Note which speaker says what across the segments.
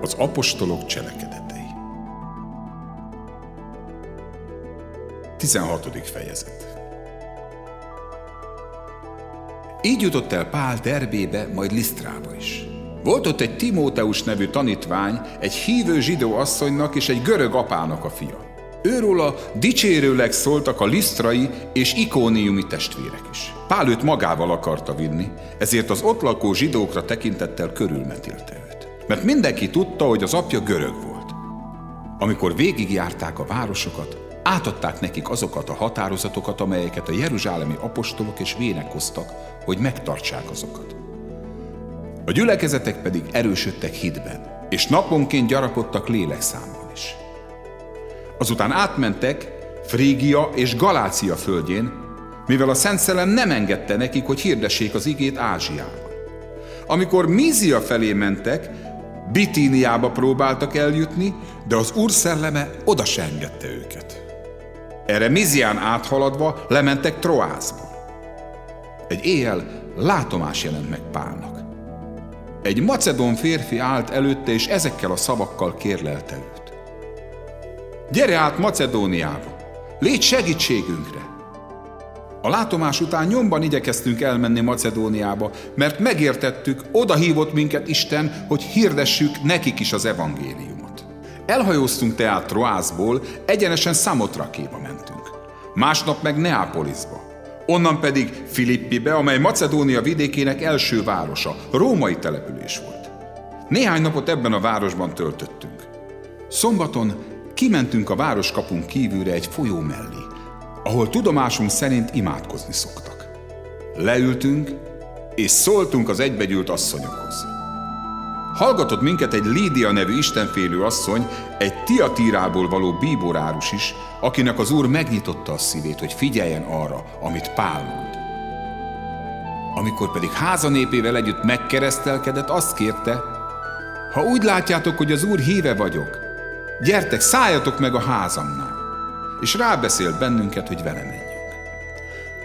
Speaker 1: Az apostolok cselekedetei 16. fejezet Így jutott el Pál Derbébe, majd Lisztrába is. Volt ott egy Timóteus nevű tanítvány, egy hívő zsidó asszonynak és egy görög apának a fia. Őróla dicsérőleg szóltak a lisztrai és ikóniumi testvérek is. Pál őt magával akarta vinni, ezért az ott lakó zsidókra tekintettel körülmetélte őt. Mert mindenki tudta, hogy az apja görög volt. Amikor végigjárták a városokat, átadták nekik azokat a határozatokat, amelyeket a jeruzsálemi apostolok és vének hoztak, hogy megtartsák azokat. A gyülekezetek pedig erősödtek hitben, és naponként gyarapodtak lélekszámban is. Azután átmentek Frígia és Galácia földjén, mivel a Szent Szellem nem engedte nekik, hogy hirdessék az igét Ázsiában. Amikor Mízia felé mentek, Bitíniába próbáltak eljutni, de az Úr szelleme oda se engedte őket. Erre Mizián áthaladva lementek Troászba. Egy éjjel látomás jelent meg Pálnak. Egy macedón férfi állt előtte, és ezekkel a szavakkal kérlelte őt. Gyere át Macedóniába, légy segítségünkre! A látomás után nyomban igyekeztünk elmenni Macedóniába, mert megértettük, oda hívott minket Isten, hogy hirdessük nekik is az evangéliumot. Elhajóztunk tehát Troászból, egyenesen Szamotrakéba mentünk. Másnap meg Neápolisba. Onnan pedig Filippibe, amely Macedónia vidékének első városa, római település volt. Néhány napot ebben a városban töltöttünk. Szombaton kimentünk a városkapunk kívülre egy folyó mellé, ahol tudomásunk szerint imádkozni szoktak. Leültünk, és szóltunk az egybegyűlt asszonyokhoz. Hallgatott minket egy Lídia nevű istenfélő asszony, egy Tiatírából való bíborárus is, akinek az Úr megnyitotta a szívét, hogy figyeljen arra, amit Pál mond. Amikor pedig háza népével együtt megkeresztelkedett, azt kérte, ha úgy látjátok, hogy az Úr híve vagyok, gyertek, szálljatok meg a házamnál. És rábeszélt bennünket, hogy vele menjünk.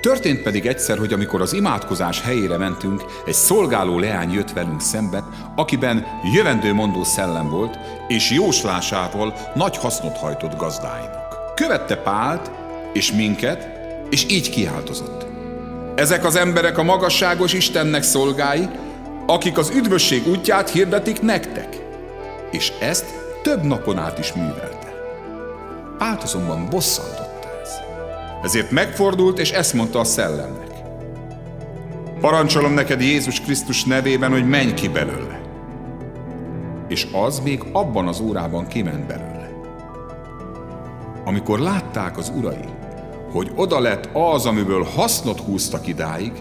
Speaker 1: Történt pedig egyszer, hogy amikor az imádkozás helyére mentünk, egy szolgáló leány jött velünk szembe, akiben jövendő mondó szellem volt, és jóslásával nagy hasznot hajtott gazdáinak. Követte Pált és minket, és így kiáltozott. Ezek az emberek a magasságos Istennek szolgái, akik az üdvösség útját hirdetik nektek. És ezt több napon át is művelte. Pált azonban bosszantott ezért megfordult, és ezt mondta a szellemnek. Parancsolom neked Jézus Krisztus nevében, hogy menj ki belőle. És az még abban az órában kiment belőle. Amikor látták az urai, hogy oda lett az, amiből hasznot húztak idáig,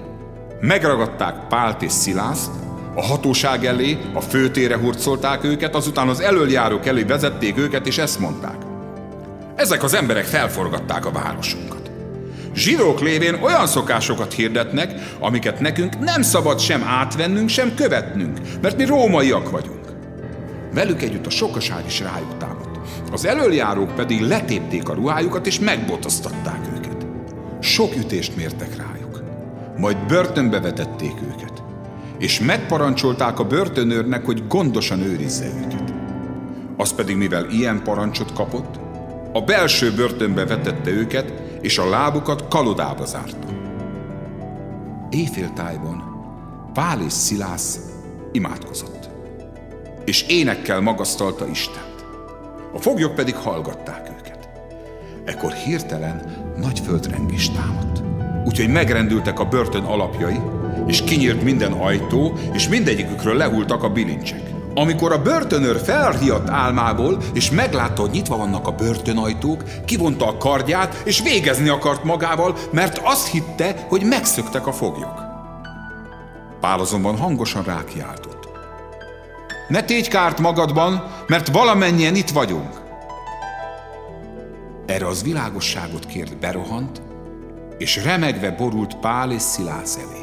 Speaker 1: megragadták Pált és Szilászt, a hatóság elé, a főtére hurcolták őket, azután az elöljárók elé vezették őket, és ezt mondták. Ezek az emberek felforgatták a városunkat. Zsidók lévén olyan szokásokat hirdetnek, amiket nekünk nem szabad sem átvennünk, sem követnünk, mert mi rómaiak vagyunk. Velük együtt a sokaság is rájuk támadt. Az elöljárók pedig letépték a ruhájukat és megbotoztatták őket. Sok ütést mértek rájuk. Majd börtönbe vetették őket. És megparancsolták a börtönőrnek, hogy gondosan őrizze őket. Az pedig, mivel ilyen parancsot kapott, a belső börtönbe vetette őket, és a lábukat kalodába zárta. Éjféltájban Pál és Szilász imádkozott, és énekkel magasztalta Istent. A foglyok pedig hallgatták őket. Ekkor hirtelen nagy földrengés támadt. Úgyhogy megrendültek a börtön alapjai, és kinyílt minden ajtó, és mindegyikükről lehultak a bilincsek. Amikor a börtönőr felriadt álmából, és meglátta, hogy nyitva vannak a börtönajtók, kivonta a kardját, és végezni akart magával, mert azt hitte, hogy megszöktek a foglyok. Pál azonban hangosan rákiáltott. Ne tégy kárt magadban, mert valamennyien itt vagyunk. Erre az világosságot kért berohant, és remegve borult Pál és Szilász elé.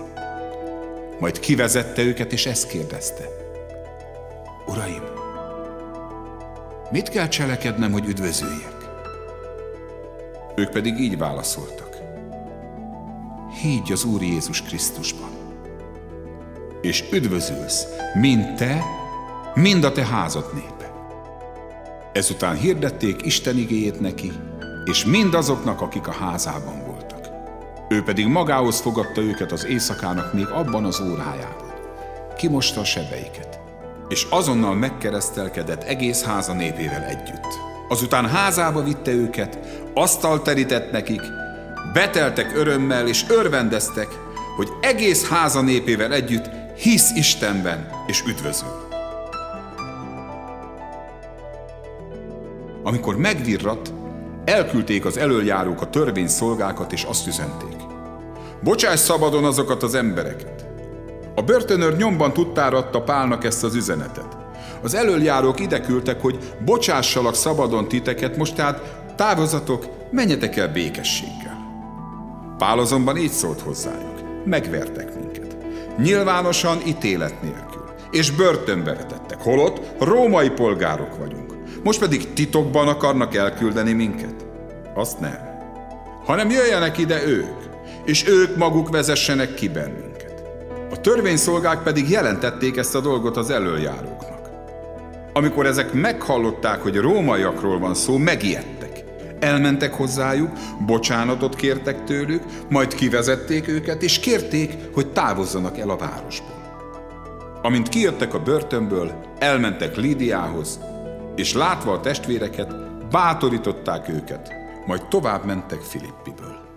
Speaker 1: Majd kivezette őket, és ezt kérdezte – Uraim, mit kell cselekednem, hogy üdvözöljek? Ők pedig így válaszoltak. Higgy az Úr Jézus Krisztusban, és üdvözülsz, mind te, mind a te házad népe. Ezután hirdették Isten igéjét neki, és mindazoknak, akik a házában voltak. Ő pedig magához fogadta őket az éjszakának még abban az órájában. Kimosta a sebeiket, és azonnal megkeresztelkedett egész háza népével együtt. Azután házába vitte őket, asztal terített nekik, beteltek örömmel és örvendeztek, hogy egész háza népével együtt hisz Istenben és üdvözül. Amikor megvirrat, elküldték az elöljárók a törvényszolgákat, és azt üzenték. Bocsáss szabadon azokat az embereket. A börtönőr nyomban tudtára adta Pálnak ezt az üzenetet. Az elöljárók ide küldtek, hogy bocsássalak szabadon titeket, most tehát távozatok, menjetek el békességgel. Pál azonban így szólt hozzájuk. Megvertek minket. Nyilvánosan ítélet nélkül. És börtönbe vetettek. Holott római polgárok vagyunk. Most pedig titokban akarnak elküldeni minket? Azt nem. Hanem jöjjenek ide ők, és ők maguk vezessenek ki bennünket. Törvényszolgák pedig jelentették ezt a dolgot az elöljáróknak. Amikor ezek meghallották, hogy rómaiakról van szó, megijedtek. Elmentek hozzájuk, bocsánatot kértek tőlük, majd kivezették őket, és kérték, hogy távozzanak el a városból. Amint kijöttek a börtönből, elmentek Lídiához, és látva a testvéreket, bátorították őket, majd tovább mentek Filippiből.